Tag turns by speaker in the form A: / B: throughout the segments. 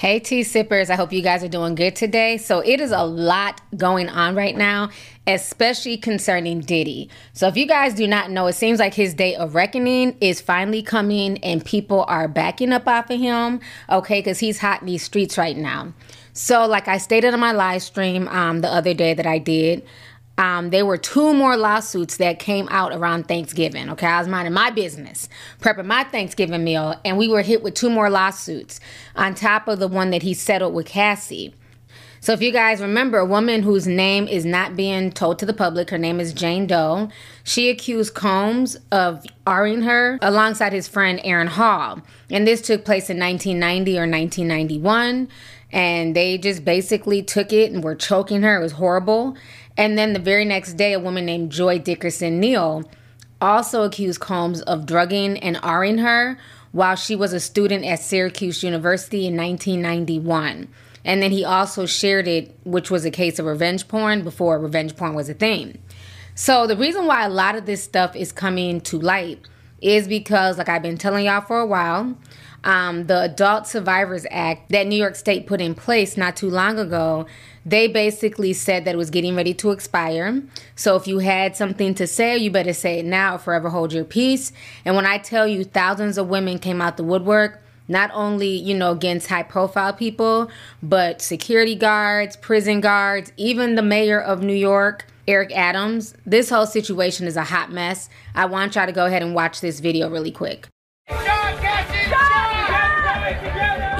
A: Hey, tea sippers. I hope you guys are doing good today. So, it is a lot going on right now, especially concerning Diddy. So, if you guys do not know, it seems like his day of reckoning is finally coming and people are backing up off of him, okay, because he's hot in these streets right now. So, like I stated on my live stream um, the other day that I did, um, there were two more lawsuits that came out around Thanksgiving. Okay, I was minding my business, prepping my Thanksgiving meal, and we were hit with two more lawsuits on top of the one that he settled with Cassie. So, if you guys remember, a woman whose name is not being told to the public, her name is Jane Doe, she accused Combs of R-ing her alongside his friend Aaron Hall. And this took place in 1990 or 1991. And they just basically took it and were choking her. It was horrible. And then the very next day, a woman named Joi Dickerson-Neal also accused Combs of drugging and R-ing her while she was a student at Syracuse University in 1991. And then he also shared it, which was a case of revenge porn before revenge porn was a thing. So the reason why a lot of this stuff is coming to light is because, like I've been telling y'all for a while, um, the Adult Survivors Act that New York State put in place not too long ago, they basically said that it was getting ready to expire. So if you had something to say, you better say it now or forever hold your peace. And when I tell you thousands of women came out the woodwork, not only, you know, against high profile people, but security guards, prison guards, even the mayor of New York, Eric Adams. This whole situation is a hot mess. I want y'all to go ahead and watch this video really quick.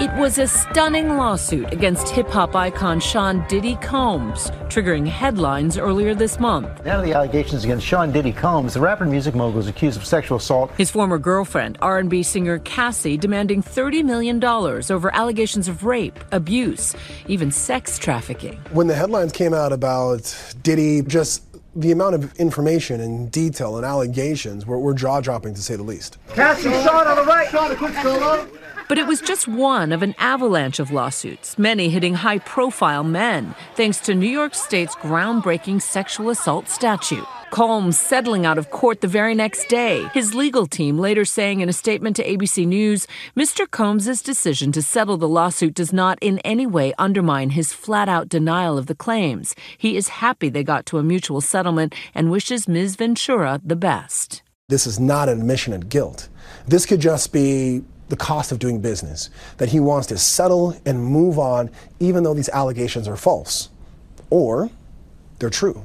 B: It was a stunning lawsuit against hip hop icon Sean Diddy Combs, triggering headlines earlier this month.
C: Now the allegations against Sean Diddy Combs, the rapper and music mogul is accused of sexual assault.
B: His former girlfriend, R&B singer Cassie, demanding $30 million over allegations of rape, abuse, even sex trafficking.
D: When the headlines came out about Diddy, just the amount of information and detail and allegations were, were jaw dropping to say the least.
C: Cassie, Sean on the right. Sean, a quick solo.
B: But it was just one of an avalanche of lawsuits, many hitting high profile men, thanks to New York State's groundbreaking sexual assault statute. Combs settling out of court the very next day. His legal team later saying in a statement to ABC News Mr. Combs' decision to settle the lawsuit does not in any way undermine his flat out denial of the claims. He is happy they got to a mutual settlement and wishes Ms. Ventura the best.
D: This is not an admission of guilt. This could just be the cost of doing business, that he wants to settle and move on, even though these allegations are false or they're true.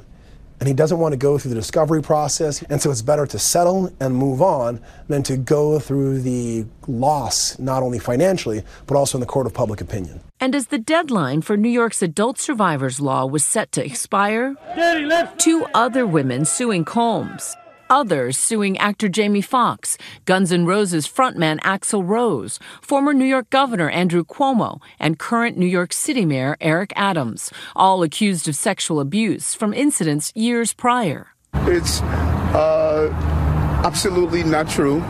D: And he doesn't want to go through the discovery process, and so it's better to settle and move on than to go through the loss, not only financially, but also in the court of public opinion.
B: And as the deadline for New York's adult survivors law was set to expire, two other women suing Combs others suing actor Jamie Foxx, Guns N' Roses frontman Axl Rose, former New York Governor Andrew Cuomo, and current New York City Mayor Eric Adams, all accused of sexual abuse from incidents years prior.
E: It's uh, absolutely not true.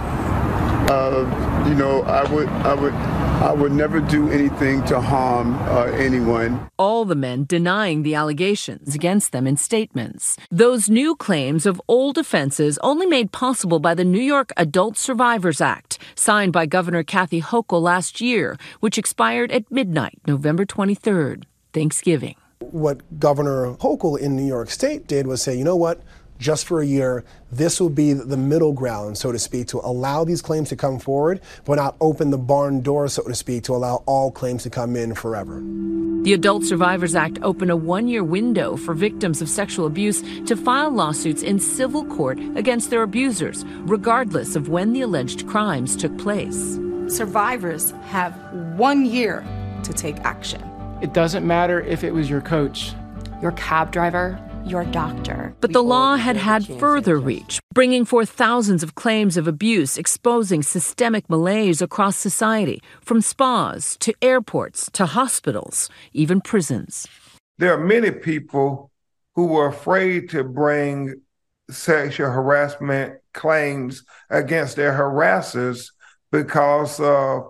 E: Uh, you know, I would, I would, I would never do anything to harm uh, anyone.
B: All the men denying the allegations against them in statements. Those new claims of old offenses only made possible by the New York Adult Survivors Act, signed by Governor Kathy Hochul last year, which expired at midnight, November 23rd, Thanksgiving.
D: What Governor Hochul in New York State did was say, you know what? Just for a year. This will be the middle ground, so to speak, to allow these claims to come forward, but not open the barn door, so to speak, to allow all claims to come in forever.
B: The Adult Survivors Act opened a one year window for victims of sexual abuse to file lawsuits in civil court against their abusers, regardless of when the alleged crimes took place.
F: Survivors have one year to take action.
G: It doesn't matter if it was your coach,
F: your cab driver, your doctor.
B: But the law had had further reach, bringing forth thousands of claims of abuse, exposing systemic malaise across society, from spas to airports to hospitals, even prisons.
H: There are many people who were afraid to bring sexual harassment claims against their harassers because of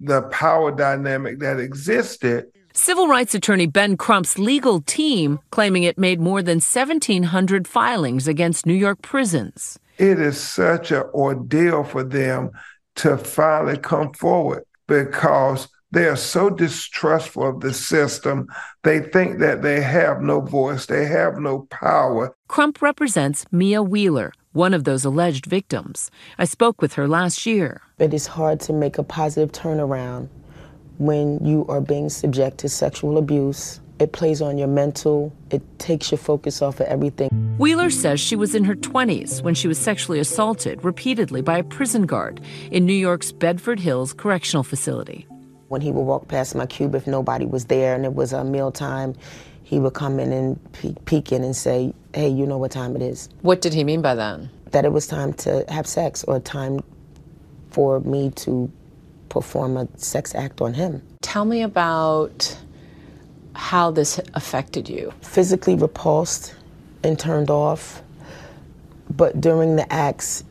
H: the power dynamic that existed.
B: Civil rights attorney Ben Crump's legal team claiming it made more than 1,700 filings against New York prisons.
H: It is such an ordeal for them to finally come forward because they are so distrustful of the system. They think that they have no voice, they have no power.
B: Crump represents Mia Wheeler, one of those alleged victims. I spoke with her last year.
I: It is hard to make a positive turnaround when you are being subject to sexual abuse. It plays on your mental, it takes your focus off of everything.
B: Wheeler says she was in her 20s when she was sexually assaulted repeatedly by a prison guard in New York's Bedford Hills Correctional Facility.
I: When he would walk past my cube, if nobody was there and it was a mealtime, he would come in and peek, peek in and say, Hey, you know what time it is.
G: What did he mean by that?
I: That it was time to have sex or time for me to perform a sex act on him.
G: Tell me about how this affected you.
I: Physically repulsed and turned off, but during the acts,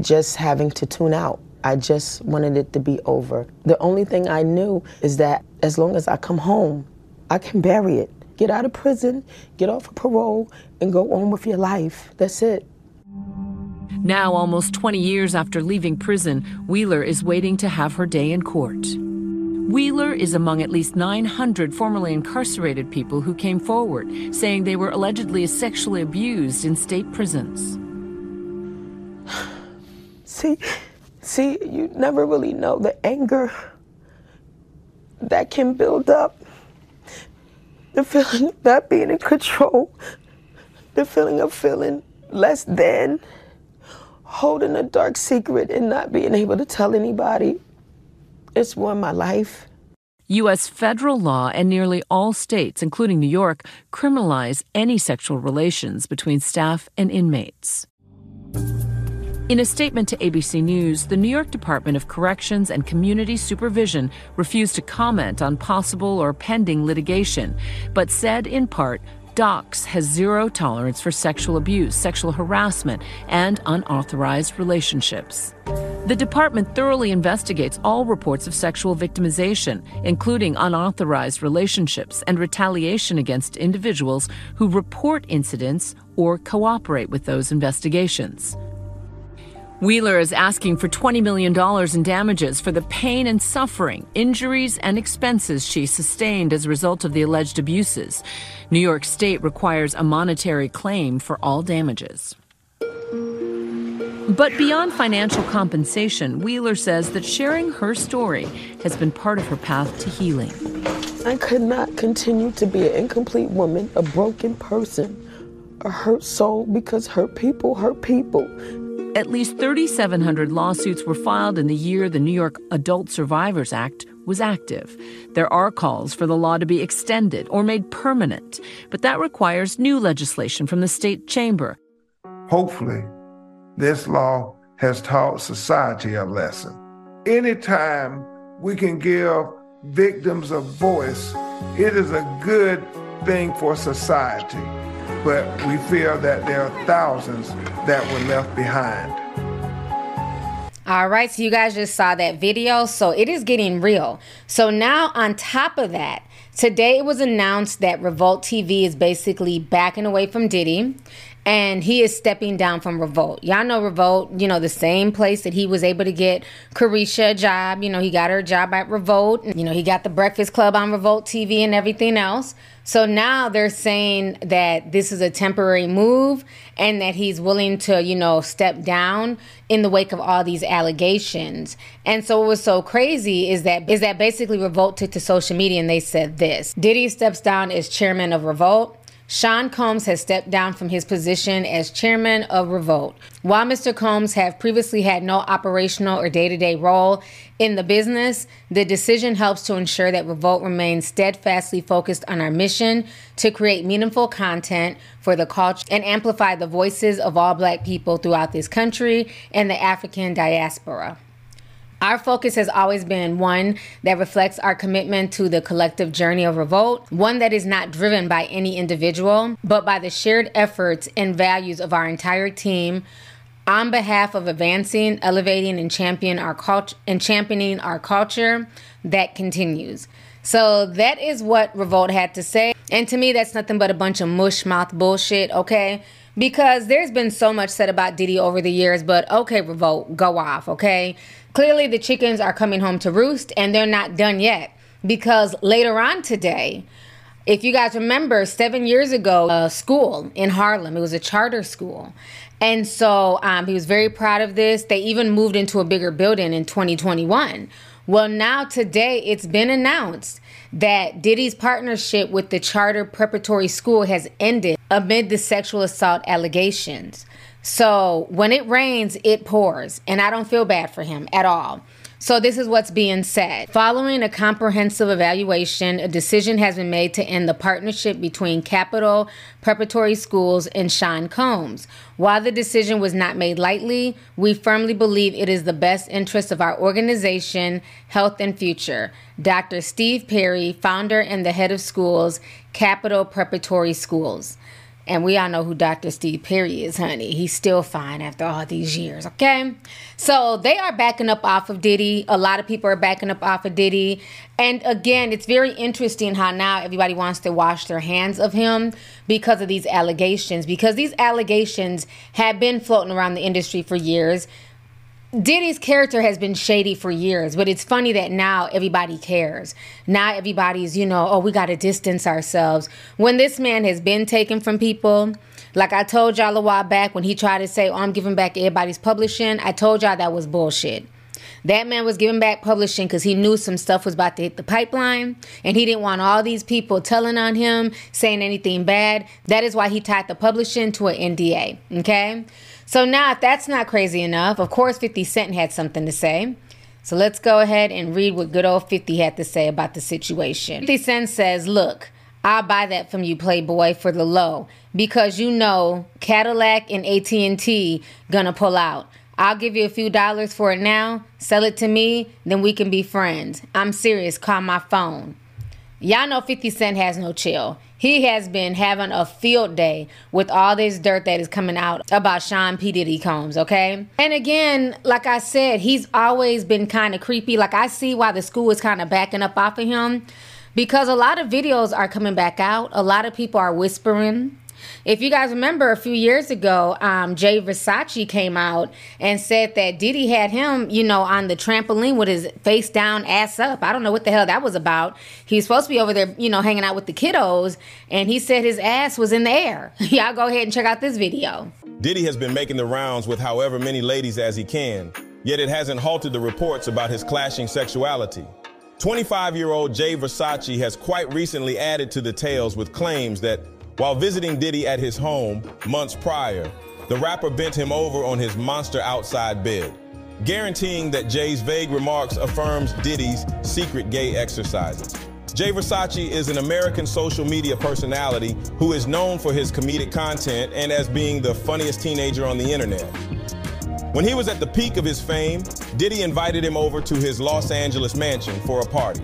I: just having to tune out. I just wanted it to be over. The only thing I knew is that as long as I come home, I can bury it. Get out of prison, get off of parole, and go on with your life. That's it.
B: Now, almost 20 years after leaving prison, Wheeler is waiting to have her day in court. Wheeler is among at least 900 formerly incarcerated people who came forward, saying they were allegedly sexually abused in state prisons.
I: See, see, you never really know the anger that can build up. The feeling of not being in control, the feeling of feeling less than, holding a dark secret and not being able to tell anybody. It's won my life.
B: U.S. federal law and nearly all states, including New York, criminalize any sexual relations between staff and inmates. In a statement to ABC News, the New York Department of Corrections and Community Supervision refused to comment on possible or pending litigation, but said in part DOCCS has zero tolerance for sexual abuse, sexual harassment, and unauthorized relationships. The department thoroughly investigates all reports of sexual victimization, including unauthorized relationships and retaliation against individuals who report incidents or cooperate with those investigations. Wheeler is asking for $20 million in damages for the pain and suffering, injuries, and expenses she sustained as a result of the alleged abuses. New York State requires a monetary claim for all damages. But beyond financial compensation, Wheeler says that sharing her story has been part of her path to healing.
I: I could not continue to be an incomplete woman, a broken person, a hurt soul because hurt people hurt people.
B: At least 3,700 lawsuits were filed in the year the New York Adult Survivors Act was active. There are calls for the law to be extended or made permanent, but that requires new legislation from the state chamber.
H: Hopefully, this law has taught society a lesson. Anytime we can give victims a voice, it is a good thing for society but we feel that there are thousands that were left behind.
A: All right, so you guys just saw that video. So it is getting real. So now, on top of that, today it was announced that Revolt TV is basically backing away from Diddy and he is stepping down from Revolt. Y'all know Revolt, you know, the same place that he was able to get Caresha a job. You know, he got her job at Revolt. You know, he got the Breakfast Club on Revolt TV and everything else. So now they're saying that this is a temporary move and that he's willing to, you know, step down in the wake of all these allegations. And so what was so crazy is that is that basically Revolt took to social media and they said this. Diddy steps down as chairman of Revolt. Sean Combs has stepped down from his position as chairman of Revolt. While Mr. Combs have previously had no operational or day-to-day role in the business, the decision helps to ensure that Revolt remains steadfastly focused on our mission to create meaningful content for the culture and amplify the voices of all black people throughout this country and the African diaspora. Our focus has always been one that reflects our commitment to the collective journey of revolt, one that is not driven by any individual, but by the shared efforts and values of our entire team on behalf of advancing, elevating, and championing our culture and championing our culture that continues. So that is what Revolt had to say. And to me, that's nothing but a bunch of mush mouth bullshit, okay? Because there's been so much said about Diddy over the years, but okay, Revolt, go off, okay? Clearly, the chickens are coming home to roost, and they're not done yet. Because later on today, if you guys remember, seven years ago, a school in Harlem, it was a charter school. And so um, he was very proud of this. They even moved into a bigger building in 2021. Well, now today it's been announced that Diddy's partnership with the charter preparatory school has ended amid the sexual assault allegations. So when it rains, it pours. And I don't feel bad for him at all. So, this is what's being said. Following a comprehensive evaluation, a decision has been made to end the partnership between Capital Preparatory Schools and Sean Combs. While the decision was not made lightly, we firmly believe it is the best interest of our organization, health, and future. Dr. Steve Perry, founder and the head of schools, Capital Preparatory Schools. And we all know who Dr. Steve Perry is, honey. He's still fine after all these years, okay? So they are backing up off of Diddy. A lot of people are backing up off of Diddy. And again, it's very interesting how now everybody wants to wash their hands of him because of these allegations. Because these allegations have been floating around the industry for years. Diddy's character has been shady for years, but it's funny that now everybody cares. Now everybody's, you know, oh, we got to distance ourselves. When this man has been taken from people, like I told y'all a while back when he tried to say, oh, I'm giving back everybody's publishing, I told y'all that was bullshit. That man was giving back publishing because he knew some stuff was about to hit the pipeline and he didn't want all these people telling on him, saying anything bad. That is why he tied the publishing to an NDA. Okay? So now, if that's not crazy enough, of course, 50 Cent had something to say. So let's go ahead and read what good old 50 had to say about the situation. 50 Cent says, Look, I'll buy that from you, Playboy, for the low because you know Cadillac and AT&T gonna pull out. I'll give you a few dollars for it now. Sell it to me, then we can be friends. I'm serious. Call my phone. Y'all know 50 Cent has no chill. He has been having a field day with all this dirt that is coming out about Sean P. Diddy Combs, okay? And again, like I said, he's always been kind of creepy. Like I see why the school is kind of backing up off of him because a lot of videos are coming back out. A lot of people are whispering if you guys remember a few years ago, um, Jay Versace came out and said that Diddy had him, you know, on the trampoline with his face down, ass up. I don't know what the hell that was about. He was supposed to be over there, you know, hanging out with the kiddos, and he said his ass was in the air. Y'all go ahead and check out this video.
J: Diddy has been making the rounds with however many ladies as he can, yet it hasn't halted the reports about his clashing sexuality. 25 year old Jay Versace has quite recently added to the tales with claims that while visiting Diddy at his home months prior, the rapper bent him over on his monster outside bed, guaranteeing that Jay's vague remarks affirms Diddy's secret gay exercises. Jay Versace is an American social media personality who is known for his comedic content and as being the funniest teenager on the internet. When he was at the peak of his fame, Diddy invited him over to his Los Angeles mansion for a party.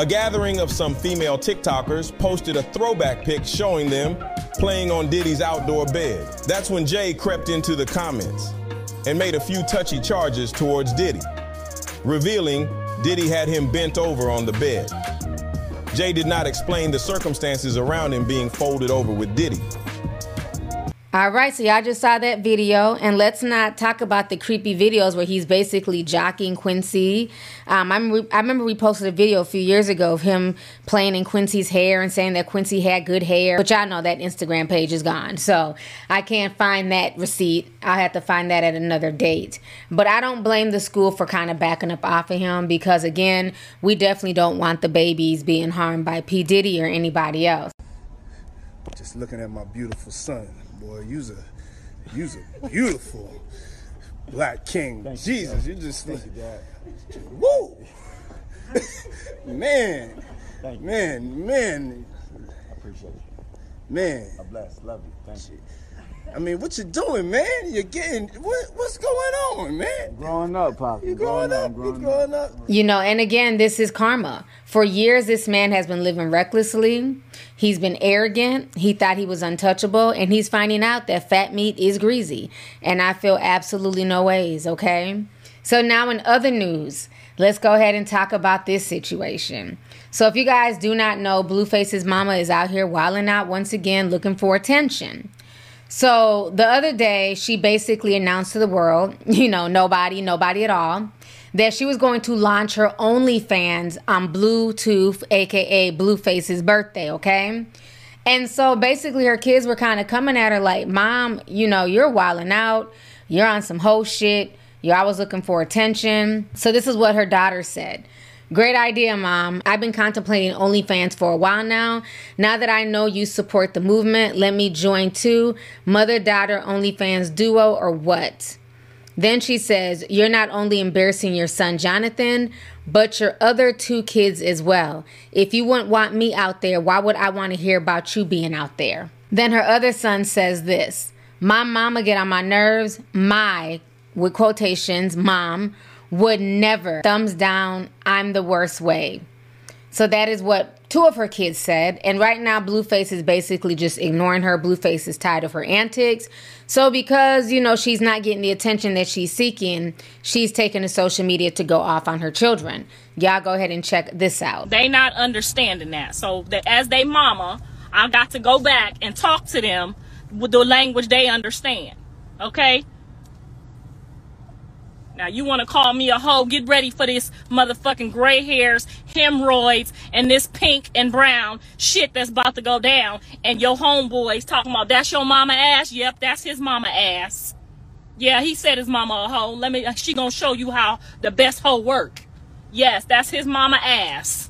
J: A gathering of some female TikTokers posted a throwback pic showing them playing on Diddy's outdoor bed. That's when Jay crept into the comments and made a few touchy charges towards Diddy, revealing Diddy had him bent over on the bed. Jay did not explain the circumstances around him being folded over with Diddy.
A: All right, so y'all just saw that video, and let's not talk about the creepy videos where he's basically jocking Quincy. Um, I, remember, I remember we posted a video a few years ago of him playing in Quincy's hair and saying that Quincy had good hair, but y'all know that Instagram page is gone, so I can't find that receipt. I'll have to find that at another date. But I don't blame the school for kind of backing up off of him because, again, we definitely don't want the babies being harmed by P. Diddy or anybody else.
K: Just looking at my beautiful son, boy. You's a, you's a beautiful black king.
L: Thank
K: Jesus,
L: you,
K: you just
L: Thank you, Dad.
K: woo, man,
L: Thank you.
K: man, man,
L: I appreciate it.
K: man.
L: I bless. Love you. Thank you.
K: I mean, what you doing, man? You're getting what, what's going on, man?
L: Growing up, Pop.
K: You growing up? You growing up?
A: You know, and again, this is karma. For years, this man has been living recklessly. He's been arrogant. He thought he was untouchable, and he's finding out that fat meat is greasy. And I feel absolutely no ways, okay? So, now in other news, let's go ahead and talk about this situation. So, if you guys do not know, Blueface's mama is out here wilding out once again looking for attention. So the other day, she basically announced to the world, you know, nobody, nobody at all, that she was going to launch her OnlyFans on Bluetooth, aka Blueface's birthday, okay? And so basically, her kids were kind of coming at her like, Mom, you know, you're wilding out, you're on some whole shit, you're always looking for attention. So this is what her daughter said. Great idea, Mom. I've been contemplating OnlyFans for a while now. Now that I know you support the movement, let me join too. Mother daughter OnlyFans duo or what? Then she says, You're not only embarrassing your son Jonathan, but your other two kids as well. If you wouldn't want me out there, why would I want to hear about you being out there? Then her other son says this My mama get on my nerves. My, with quotations, mom would never thumbs down i'm the worst way. So that is what two of her kids said. And right now blueface is basically just ignoring her. Blueface is tired of her antics. So because you know she's not getting the attention that she's seeking she's taking to social media to go off on her children. Y'all go ahead and check this out.
M: They not understanding that. So that as they mama i got to go back and talk to them with the language they understand. Okay now you want to call me a hoe? Get ready for this motherfucking gray hairs, hemorrhoids, and this pink and brown shit that's about to go down. And your homeboys talking about that's your mama ass. Yep, that's his mama ass. Yeah, he said his mama a hoe. Let me. Uh, she gonna show you how the best hoe work. Yes, that's his mama ass.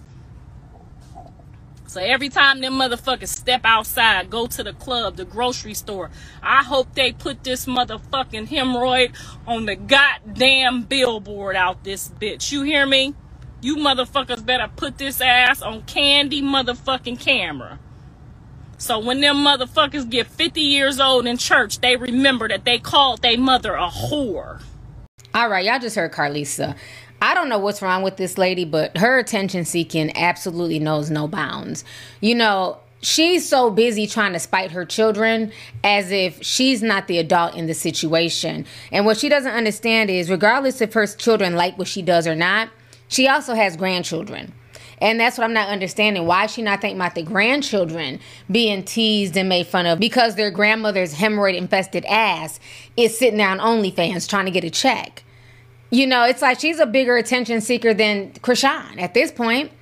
M: So every time them motherfuckers step outside, go to the club, the grocery store, I hope they put this motherfucking hemorrhoid on the goddamn billboard out this bitch. You hear me? You motherfuckers better put this ass on candy motherfucking camera. So when them motherfuckers get 50 years old in church, they remember that they called their mother a whore.
A: All right, y'all just heard Karlissa. I don't know what's wrong with this lady, but her attention seeking absolutely knows no bounds. You know, she's so busy trying to spite her children as if she's not the adult in the situation. And what she doesn't understand is, regardless if her children like what she does or not, she also has grandchildren. And that's what I'm not understanding. Why she not thinking about the grandchildren being teased and made fun of because their grandmother's hemorrhoid infested ass is sitting on OnlyFans trying to get a check? You know, it's like she's a bigger attention seeker than Krishan at this point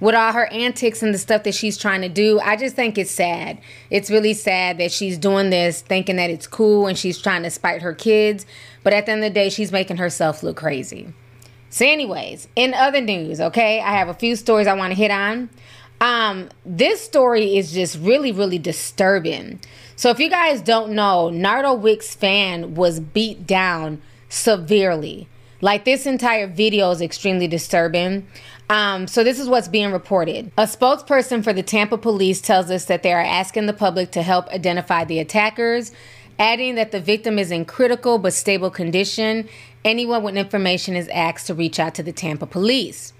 A: with all her antics and the stuff that she's trying to do. I just think it's sad. It's really sad that she's doing this thinking that it's cool and she's trying to spite her kids. But at the end of the day, she's making herself look crazy. So, anyways, in other news, okay, I have a few stories I want to hit on. Um, this story is just really, really disturbing. So, if you guys don't know, Nardo Wick's fan was beat down severely. Like this entire video is extremely disturbing. Um, so this is what's being reported. A spokesperson for the Tampa police tells us that they are asking the public to help identify the attackers, adding that the victim is in critical but stable condition. Anyone with information is asked to reach out to the Tampa police.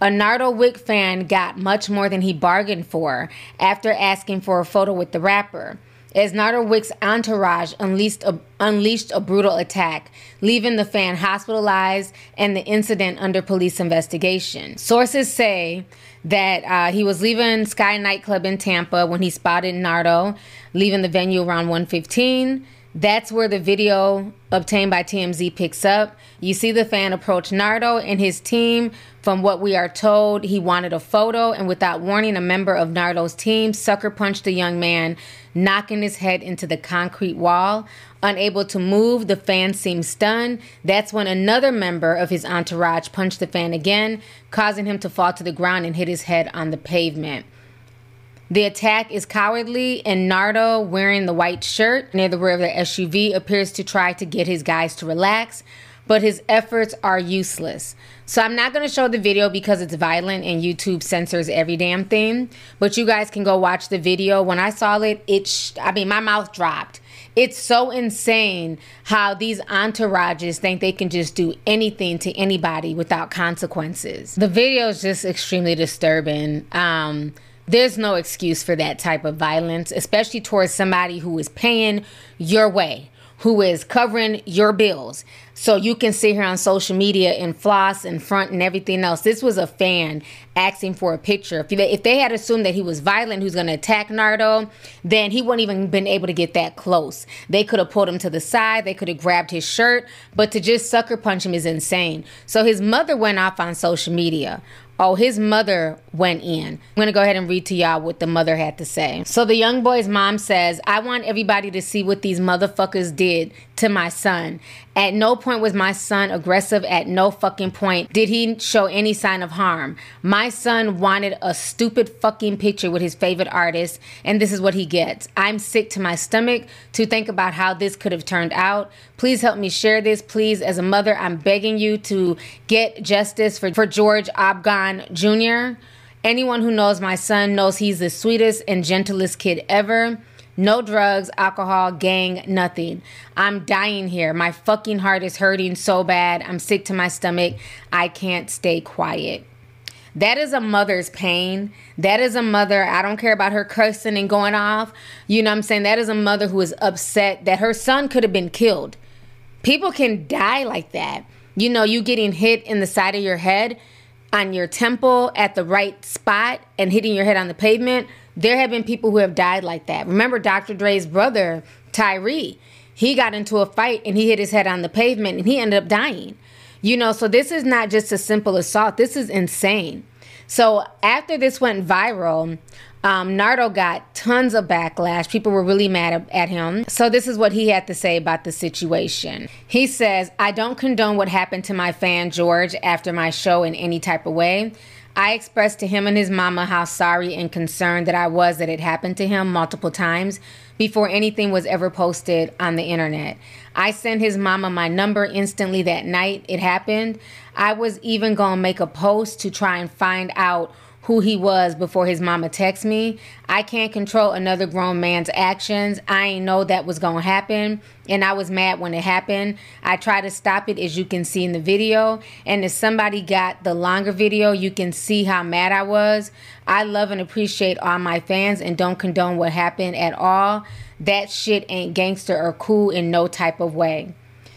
A: A Nardo Wick fan got much more than he bargained for after asking for a photo with the rapper as Nardo Wick's entourage unleashed a, unleashed a brutal attack, leaving the fan hospitalized and the incident under police investigation. Sources say that uh, he was leaving Sky nightclub in Tampa when he spotted Nardo leaving the venue around 115. That's where the video obtained by TMZ picks up. You see the fan approach Nardo and his team. From what we are told, he wanted a photo, and without warning, a member of Nardo's team sucker punched the young man, knocking his head into the concrete wall. Unable to move, the fan seemed stunned. That's when another member of his entourage punched the fan again, causing him to fall to the ground and hit his head on the pavement. The attack is cowardly, and Nardo, wearing the white shirt near the rear of the SUV, appears to try to get his guys to relax, but his efforts are useless. So I'm not going to show the video because it's violent and YouTube censors every damn thing, but you guys can go watch the video. When I saw it, it sh- I mean my mouth dropped. It's so insane how these entourages think they can just do anything to anybody without consequences. The video is just extremely disturbing. Um, there's no excuse for that type of violence, especially towards somebody who is paying your way, who is covering your bills. So you can sit here on social media and floss and front and everything else. This was a fan asking for a picture. If they, if they had assumed that he was violent, who's going to attack Nardo, then he wouldn't even been able to get that close. They could have pulled him to the side. They could have grabbed his shirt. But to just sucker punch him is insane. So his mother went off on social media. Oh, his mother went in. I'm going to go ahead and read to y'all what the mother had to say. So the young boy's mom says, I want everybody to see what these motherfuckers did to my son. At no point was my son aggressive. At no fucking point did he show any sign of harm. My son wanted a stupid fucking picture with his favorite artist, and this is what he gets. I'm sick to my stomach to think about how this could have turned out. Please help me share this. Please, as a mother, I'm begging you to get justice for, for George Obgon Jr. Anyone who knows my son knows he's the sweetest and gentlest kid ever. No drugs, alcohol, gang, nothing. I'm dying here. My fucking heart is hurting so bad. I'm sick to my stomach. I can't stay quiet. That is a mother's pain. That is a mother. I don't care about her cursing and going off. You know what I'm saying? That is a mother who is upset that her son could have been killed. People can die like that. You know, you getting hit in the side of your head on your temple at the right spot and hitting your head on the pavement. There have been people who have died like that. Remember Dr. Dre's brother, Tyree? He got into a fight and he hit his head on the pavement and he ended up dying. You know, so this is not just a simple assault. This is insane. So after this went viral, um, Nardo got tons of backlash. People were really mad at him. So, this is what he had to say about the situation. He says, I don't condone what happened to my fan George after my show in any type of way. I expressed to him and his mama how sorry and concerned that I was that it happened to him multiple times before anything was ever posted on the internet. I sent his mama my number instantly that night it happened. I was even going to make a post to try and find out who he was before his mama text me. I can't control another grown man's actions. I ain't know that was gonna happen. And I was mad when it happened. I tried to stop it as you can see in the video. And if somebody got the longer video, you can see how mad I was. I love and appreciate all my fans and don't condone what happened at all. That shit ain't gangster or cool in no type of way.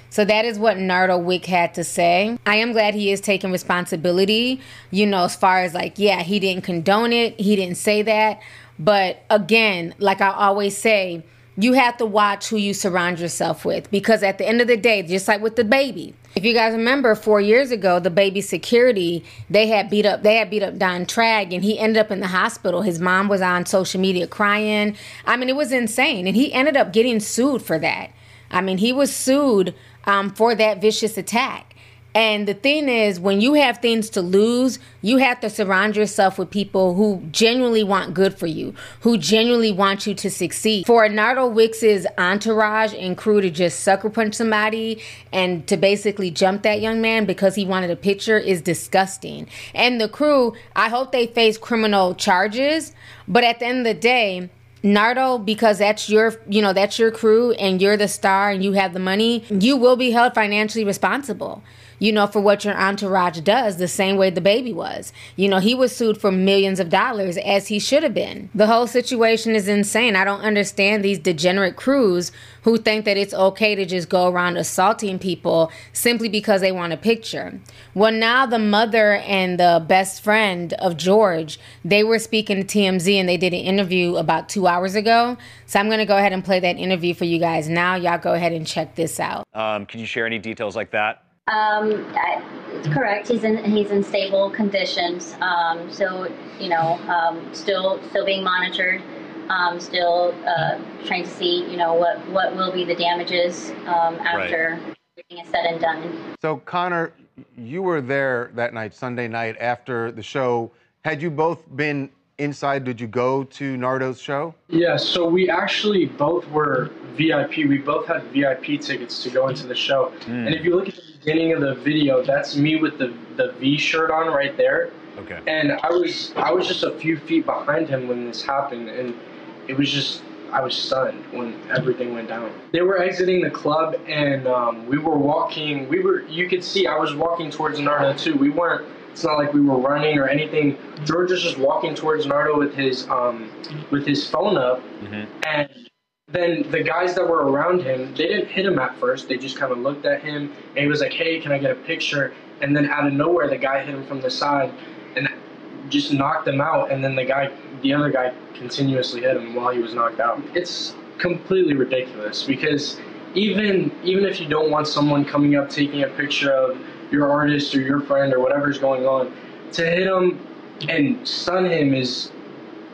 A: So that is what Nardo Wick had to say. I am glad he is taking responsibility, you know, as far as like, yeah, he didn't condone it, he didn't say that. But again, like I always say, you have to watch who you surround yourself with because at the end of the day, just like with DaBaby, if you guys remember four years ago, DaBaby security, they had beat up they had beat up Don Trag and he ended up in the hospital. His mom was on social media crying. I mean, it was insane. And he ended up getting sued for that. I mean, he was sued um, for that vicious attack. And the thing is, when you have things to lose, you have to surround yourself with people who genuinely want good for you, who genuinely want you to succeed. For Nardo Wicks's entourage and crew to just sucker punch somebody and to basically jump that young man because he wanted a picture is disgusting. And the crew, I hope they face criminal charges, but at the end of the day, Nardo, because that's your, you know, that's your crew and you're the star and you have the money, you will be held financially responsible you know, for what your entourage does, the same way DaBaby was. You know, he was sued for millions of dollars as he should have been. The whole situation is insane. I don't understand these degenerate crews who think that it's okay to just go around assaulting people simply because they want a picture. Well, now the mother and the best friend of George, they were speaking to TMZ and they did an interview about two hours ago. So I'm going to go ahead and play that interview for you guys now. Y'all go ahead and check this out.
N: Um, can you share any details like that?
O: Um, I, correct. He's in he's in stable conditions. Um, so you know, um, still still being monitored. Um, still uh, trying to see you know what what will be the damages um, after right. everything is said and done.
P: So Connor, you were there that night, Sunday night after the show. Had you both been inside? Did you go to Nardo's show?
Q: Yeah, so we actually both were VIP. We both had VIP tickets to go into the show.
P: Mm.
Q: And if you look at the beginning of the video, that's me with the, the V shirt on right there.
P: Okay.
Q: And I was I was just a few feet behind him when this happened, and it was just I was stunned when everything went down. They were exiting the club, and um, we were walking. We were you could see I was walking towards Nardo too. We weren't. It's not like we were running or anything. George was just walking towards Nardo with his um, with his phone up, and then the guys that were around him, they didn't hit him at first. They just kind of looked at him, and he was like, "Hey, can I get a picture?" And then out of nowhere, the guy hit him from the side, and just knocked him out. And then the guy, the other guy, continuously hit him while he was knocked out. It's completely ridiculous because even even if you don't want someone coming up taking a picture of your artist or your friend or whatever's going on, to hit him and stun him is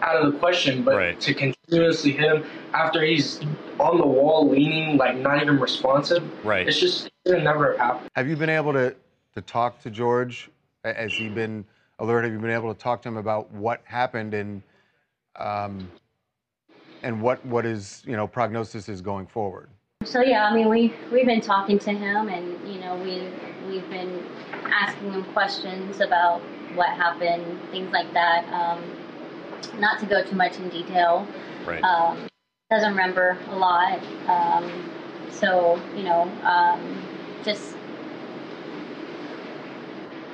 Q: out of the question. But to continuously hit him after he's on the wall leaning, like not even responsive,
P: Right.
Q: It's just it should never have happened.
P: Have you been able to, to talk to George? Has he been alert? Have you been able to talk to him about what happened and um, and what what is you know prognosis is going forward?
O: So yeah, I mean we we've been talking to him, and you know we we've been asking him questions about what happened, things like that. Um, not to go too much in detail.
P: Right.
O: Um, doesn't remember a lot. Um, so you know, um, just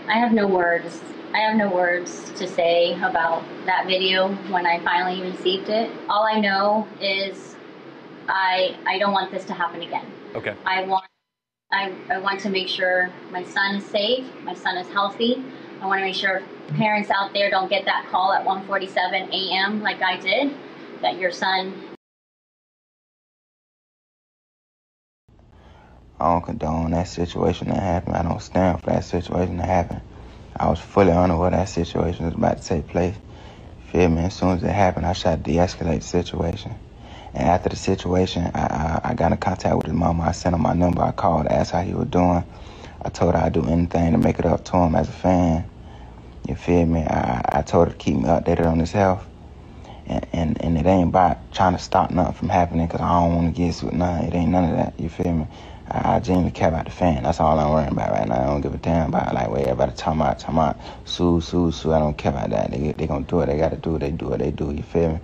O: I have no words. I have no words to say about that video when I finally received it. All I know is I I don't want this to happen again.
P: Okay.
O: I want I, I want to make sure my son is safe, my son is healthy. I want to make sure parents out there don't get that call at 1:47 a.m. like I did that your son
R: I don't condone that situation that happened. I don't stand for that situation to happen. I was fully unaware that situation was about to take place. Feel me? As soon as it happened, I tried to de-escalate the situation. And after the situation, I, I, I got in contact with his mama. I sent him my number. I called, asked how he was doing. I told her I'd do anything to make it up to him as a fan. You feel me? I, I told her to keep me updated on his health. And, and, and it ain't about trying to stop nothing from happening because I don't want to get with none. It ain't none of that. You feel me? I, I genuinely care about the fan. That's all I'm worrying about right now. I don't give a damn about like what everybody talking about, talking about sue, sue, sue. I don't care about that. They they gonna do it. They gotta do it. They do what they do. You feel me?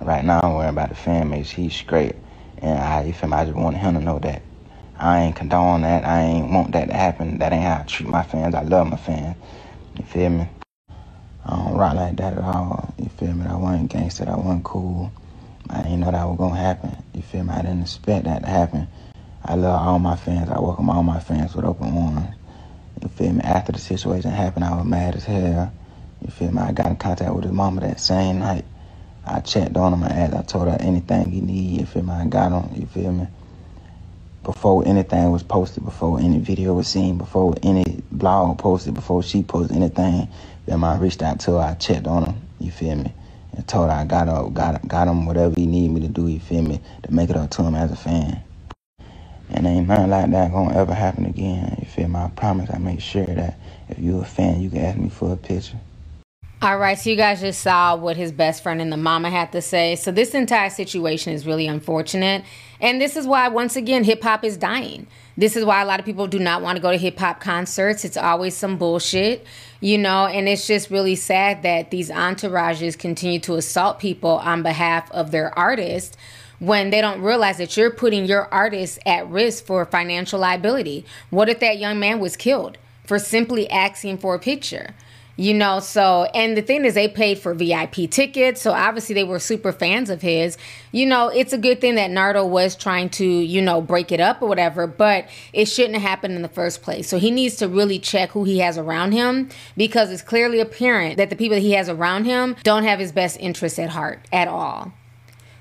R: Right now I'm worrying about the fan. Sure he's straight. And I, you feel me? I just want him to know that I ain't condone that. I ain't want that to happen. That ain't how I treat my fans. I love my fans. You feel me? I don't rock like that at all. You feel me? I wasn't gangster. I wasn't cool. I didn't know that was gonna happen. You feel me? I didn't expect that to happen. I love all my fans. I welcome all my fans with open arms. You feel me? After the situation happened, I was mad as hell. You feel me? I got in contact with his mama that same night. I checked on him. I asked, I told her anything he need. You feel me? I got him. You feel me? Before anything was posted, before any video was seen, before any blog posted, before she posted anything, then I reached out to her. I checked on him. You feel me? And told her I got her, got got him whatever he need me to do. You feel me? To make it up to him as a fan. And ain't nothing like that gonna ever happen again. You feel me? I promise I make sure that if you a fan, you can ask me for a picture.
A: All right, so you guys just saw what his best friend and the mama had to say. So this entire situation is really unfortunate. And this is why, once again, hip hop is dying. This is why a lot of people do not want to go to hip hop concerts. It's always some bullshit, you know, and it's just really sad that these entourages continue to assault people on behalf of their artists when they don't realize that you're putting your artists at risk for financial liability. What if that young man was killed for simply asking for a picture? You know, so, and the thing is, they paid for VIP tickets. So obviously, they were super fans of his. You know, it's a good thing that Nardo was trying to, you know, break it up or whatever, but it shouldn't have happened in the first place. So he needs to really check who he has around him because it's clearly apparent that the people that he has around him don't have his best interests at heart at all.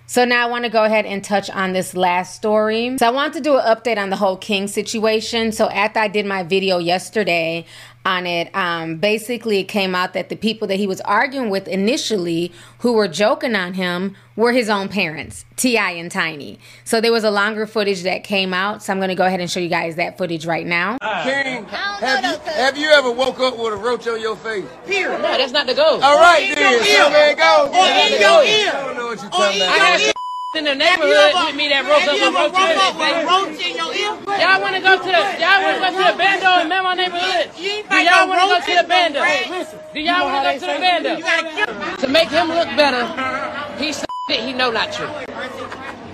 A: So now I want to go ahead and touch on this last story. So I want to do an update on the whole King situation. So after I did my video yesterday on it, um, basically it came out that the people that he was arguing with initially, who were joking on him, were his own parents, T.I. and Tiny. So there was a longer footage that came out. So I'm going to go ahead and show you guys that footage right now.
S: King, have you, have you ever woke up with a roach on your face?
T: Period. No, that's not the goal.
S: All right,
T: Or in
S: then.
T: your
S: So
T: ear.
S: there it goes.
T: Or in your ear.
S: I don't know what you're talking about.
T: Your
S: I got
T: ear. in the neighborhood ever- with me that have up you a ever roach woke in up their with a face. roach in your? Y'all want to go to the y'all want to go to the bando in my neighborhood? Do y'all want to go to the bando? Do y'all want to go to the bando? Gotta kill him. To make him look better, he said he know not true.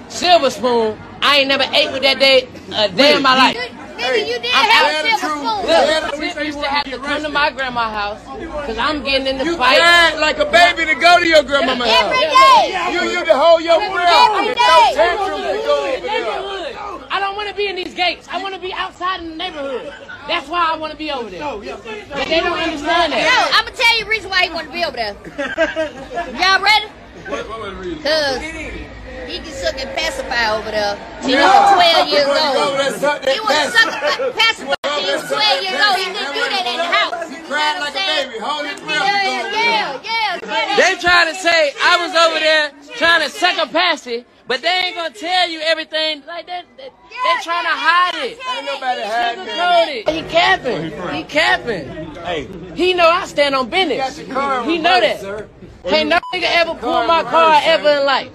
T: Silver spoon, I ain't never ate with that day a day in my life. Nigga, you did have a silver spoon. Look, Tip used to have to come to my grandma's house because I'm getting in the
S: You
T: fight.
S: cried like a baby to go to your grandmama's house.
T: Every day.
S: You used to hold your breath
T: Every
S: and tantrums to go over there.
T: I don't want to be in these gates. I want to be outside in the neighborhood. That's why I want to be over there. But they don't understand
U: No,
T: that.
U: I'm gonna tell you the reason why he want to be over there. Y'all ready? Cause he can suck and pacify over there. Till he was 12 years old. He was sucking pa- pacify till he was 12 years old. He couldn't do that in the house. He cried like a baby. Hold his breath. Yeah, yeah, yeah, yeah.
T: They trying to say I was over there trying to suck a passy, but they ain't gonna tell you everything like that. They, they trying to hide it. Ain't nobody hiding it. He capping. He capping. Hey, he know I stand on business. He know that. Ain't no nigga ever pull my car ever in life.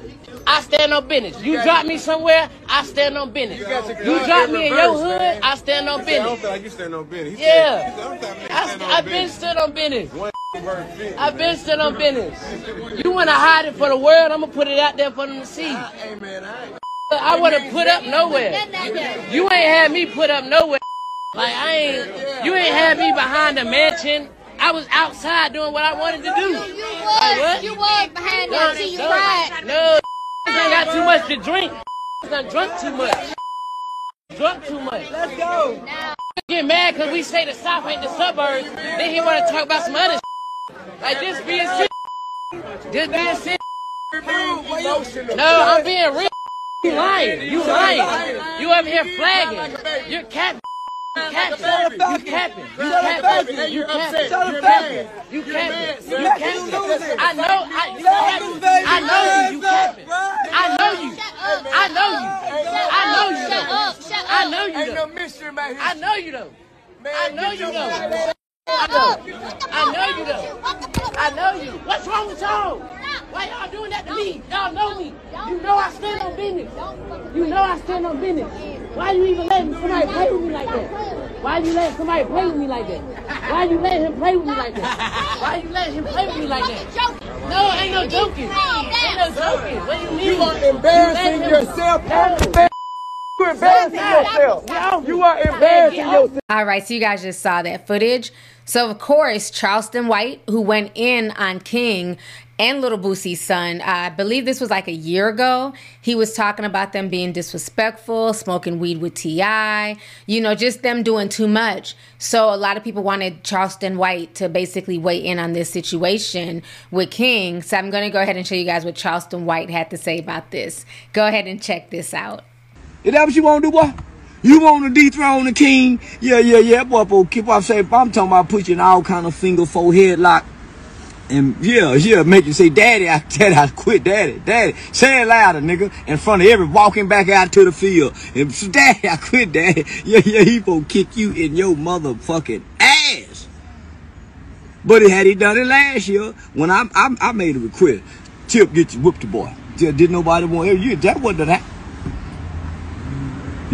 T: I stand on business. You drop me somewhere, I stand on business. You drop me in your hood, I stand on
S: I don't feel like you stand on business. He
T: Yeah.
S: said-
T: I, I've been stood on business. I've been stood on business. You want to hide it for the world? I'm gonna put it out there for them to see. Ah, I want to put up nowhere. You ain't had me put up nowhere. Like I ain't. You ain't had me behind a mansion. I was outside doing what I wanted to do.
U: You was, you was behind
T: No,
U: that you
T: no,
U: cried.
T: No, ain't got too much to drink. Done drunk too much. Drunk too much. Let's go. Get mad because we say the South ain't the suburbs. Then he want to talk about some other like this being shit. This being shit. No, I'm being real. You lying. You lying. You up here flagging. You're cat. You capping. You capping. You capping. You capping. You capping. You capping. You capping. I know. I, you capping. I know you. You capping. I know you. I know you. I know you.
U: Shut up. Shut
T: I
U: up.
T: know you
S: Ain't no mystery about his
T: I know you though. I know you though. I know. I know you though. I know you. What's wrong with y'all? Why y'all doing that to me? Y'all know me. You know I stand on business. You know I stand on business. Why you even letting somebody play with me like that? Why you letting somebody play with me like that? Why you letting him play with me like that? Why you letting him play with me like that? No, ain't no joking. Ain't no joking. What do you mean?
S: You are embarrassing
T: You
S: yourself. You're embarrassing yourself. You are embarrassing yourself.
A: All right, so you guys just saw that footage. So of course, Charleston White, who went in on King and Little Boosie's son, uh, I believe this was like a year ago. He was talking about them being disrespectful, smoking weed with T.I., you know, just them doing too much. So a lot of people wanted Charleston White to basically weigh in on this situation with King. So I'm going to go ahead and show you guys what Charleston White had to say about this. Go ahead and check this out.
V: Is that what you want to do, boy? You want to dethrone the king? Yeah, yeah, yeah, boy. boy keep on saying, I'm talking about pushing all kind of finger forehead lock. And yeah, yeah, make you say, Daddy, I tell I quit, Daddy, Daddy. Say it louder, nigga, in front of every walking back out to the field. And Daddy, I quit, Daddy. Yeah, yeah, he gonna kick you in your motherfucking ass. But had he done it last year, when I I, I made a request, Tip get you whooped the boy. Did did nobody want you? That wasn't that.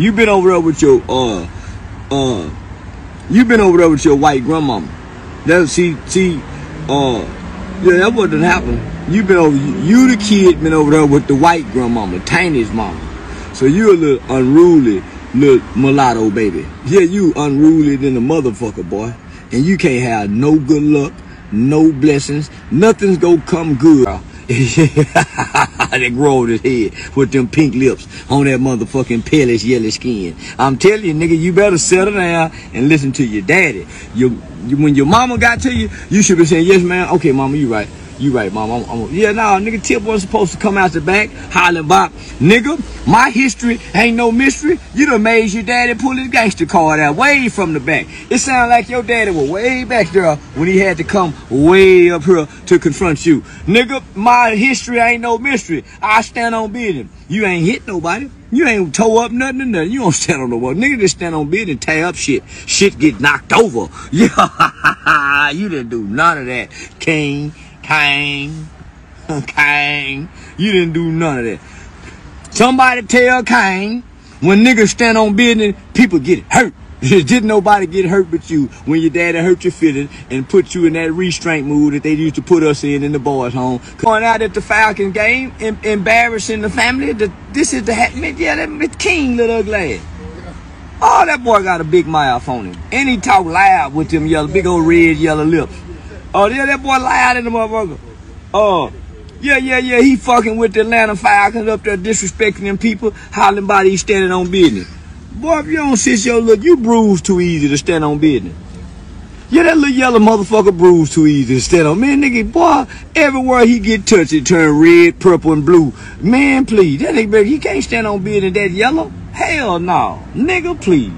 V: You been over there with your uh uh you been over there with your white grandmama. That see see uh yeah that wouldn't happen. You been over you the kid been over there with the white grandmama, Tiny's mama. So you a little unruly little mulatto baby. Yeah, you unruly than a motherfucker boy. And you can't have no good luck, no blessings, nothing's gonna come good. they grow his head with them pink lips on that motherfucking palish yellow skin. I'm telling you, nigga, you better settle down and listen to your daddy. You, you when your mama got to you, you should be saying, yes, ma'am. Okay, mama, you right. You right, mom. I'm, I'm, yeah, nah, nigga, Tip wasn't supposed to come out the back hollering about, nigga, my history ain't no mystery. You done made your daddy pull his gangster card out way from the back. It sounded like your daddy was way back there when he had to come way up here to confront you. Nigga, my history ain't no mystery. I stand on business. You ain't hit nobody. You ain't toe up nothing or nothing. You don't stand on the wall. Nigga just stand on business and tear up shit. Shit get knocked over. Yeah, you didn't do none of that, King. Kang, Kang. You didn't do none of that. Somebody tell Kang when niggas stand on business, people get hurt. Didn't nobody get hurt but you when your daddy hurt your feelings and put you in that restraint mood that they used to put us in in the boys' home. Going out at the Falcon game, em- embarrassing the family. The, this is the hat, yeah, that King little ugly. Oh, that boy got a big mouth on him. And he talk loud with them yellow, big old red yellow lips. Oh, yeah, that boy loud in the motherfucker. Oh, yeah, yeah, yeah. He fucking with the Atlanta Falcons up there disrespecting them people, hollering about he standing on business. Boy, if you don't sit your look, you bruise too easy to stand on business. Yeah, that little yellow motherfucker bruise too easy to stand on. Man, nigga, boy, everywhere he get touched, it turn red, purple, and blue. Man, please, that nigga, he can't stand on business that yellow. Hell no. Nigga, please.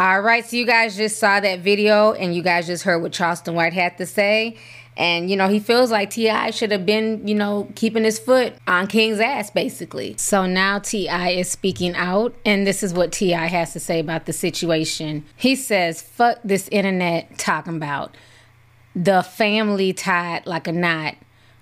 A: All right, so you guys just saw that video and you guys just heard what Charleston White had to say. And, you know, he feels like T.I. should have been, you know, keeping his foot on King's ass, basically. So now T.I. is speaking out, and this is what T.I. has to say about the situation. He says, fuck this internet talking about the family tied like a knot.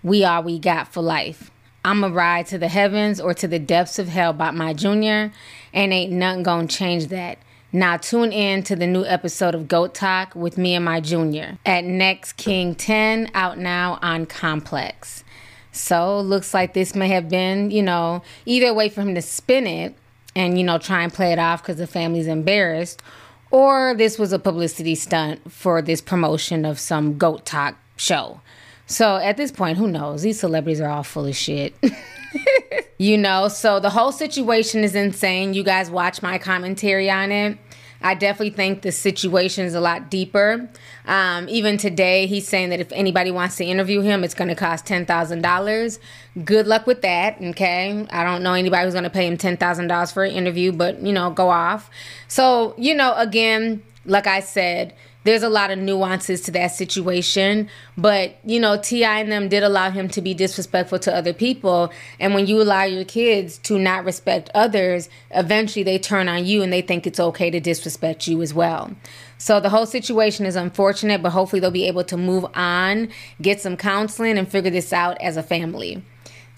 A: We all we got for life. I'm a ride to the heavens or to the depths of hell by my junior, and ain't nothing gonna change that. Now tune in to the new episode of Goat Talk with me and my junior at Next King 10 out now on Complex. So looks like this may have been, you know, either way for him to spin it and, you know, try and play it off because the family's embarrassed, or this was a publicity stunt for this promotion of some Goat Talk show. So at this point, who knows? These celebrities are all full of shit. you know, so the whole situation is insane. You guys watch my commentary on it. I definitely think the situation is a lot deeper. Um, even today, he's saying that if anybody wants to interview him, it's going to cost $10,000. Good luck with that, okay? I don't know anybody who's going to pay him $10,000 for an interview, but, you know, go off. So, you know, again, like I said, there's a lot of nuances to that situation but you know T.I. and them did allow him to be disrespectful to other people and when you allow your kids to not respect others eventually they turn on you and they think it's okay to disrespect you as well. So the whole situation is unfortunate but hopefully they'll be able to move on get some counseling and figure this out as a family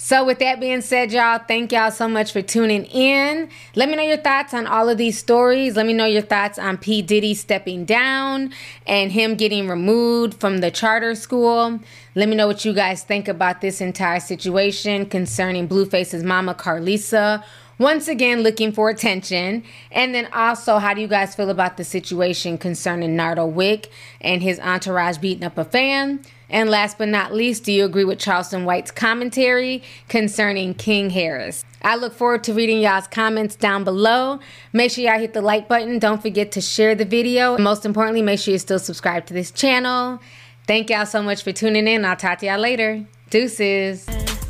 A: so, with that being said, y'all, thank y'all so much for tuning in. Let me know your thoughts on all of these stories. Let me know your thoughts on P. Diddy stepping down and him getting removed from the charter school. Let me know what you guys think about this entire situation concerning Blueface's mama, Karlissa. Once again, looking for attention. And then also, how do you guys feel about the situation concerning Nardo Wick and his entourage beating up a fan? And last but not least, do you agree with Charleston White's commentary concerning King Harris? I look forward to reading y'all's comments down below. Make sure y'all hit the like button. Don't forget to share the video. And most importantly, make sure you still subscribe to this channel. Thank y'all so much for tuning in. I'll talk to y'all later. Deuces.